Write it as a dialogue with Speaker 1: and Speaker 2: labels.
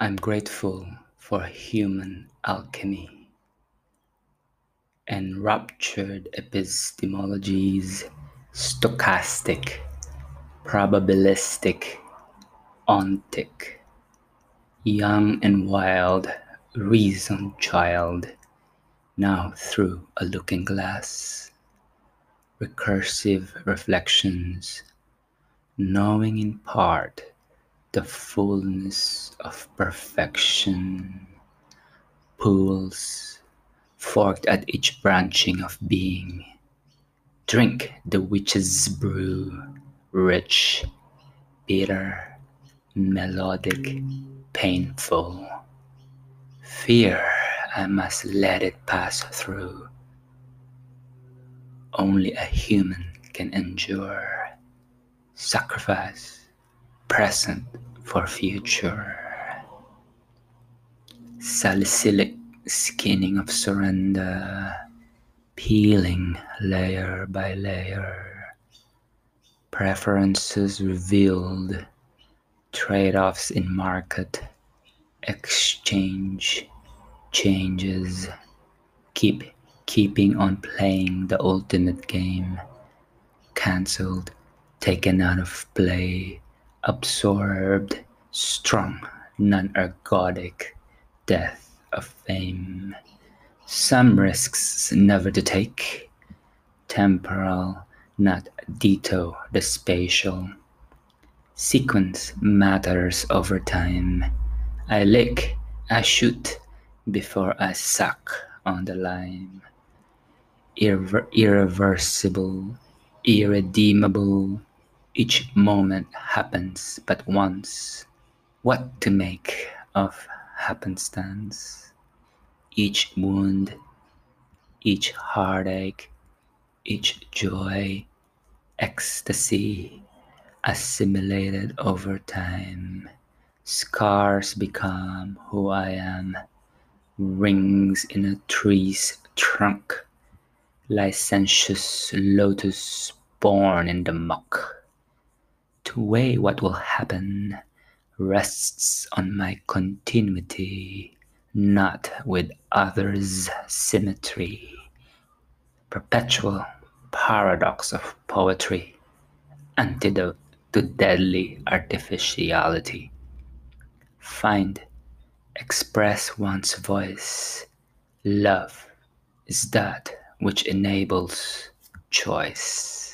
Speaker 1: I'm grateful for human alchemy, enraptured epistemologies, stochastic, probabilistic, ontic, young and wild, reason child, now through a looking glass, recursive reflections, knowing in part the fullness of perfection, pools forked at each branching of being. Drink the witch's brew, rich, bitter, melodic, painful. Fear, I must let it pass through. Only a human can endure. Sacrifice present for future. Salicylic skinning of surrender, peeling layer by layer. Preferences revealed, trade offs in market, exchange, changes. Keep keeping on playing the ultimate game. Cancelled, taken out of play absorbed, strong, non-ergodic death of fame. Some risks never to take, temporal, not ditto the spatial. Sequence matters over time. I lick, I shoot before I suck on the lime. Irre- irreversible, irredeemable, each moment happens but once. What to make of happenstance? Each wound, each heartache, each joy, ecstasy, assimilated over time. Scars become who I am, rings in a tree's trunk, licentious lotus born in the muck to weigh what will happen rests on my continuity, not with others' symmetry. Perpetual paradox of poetry, antidote to deadly artificiality. Find, express one's voice. Love is that which enables choice.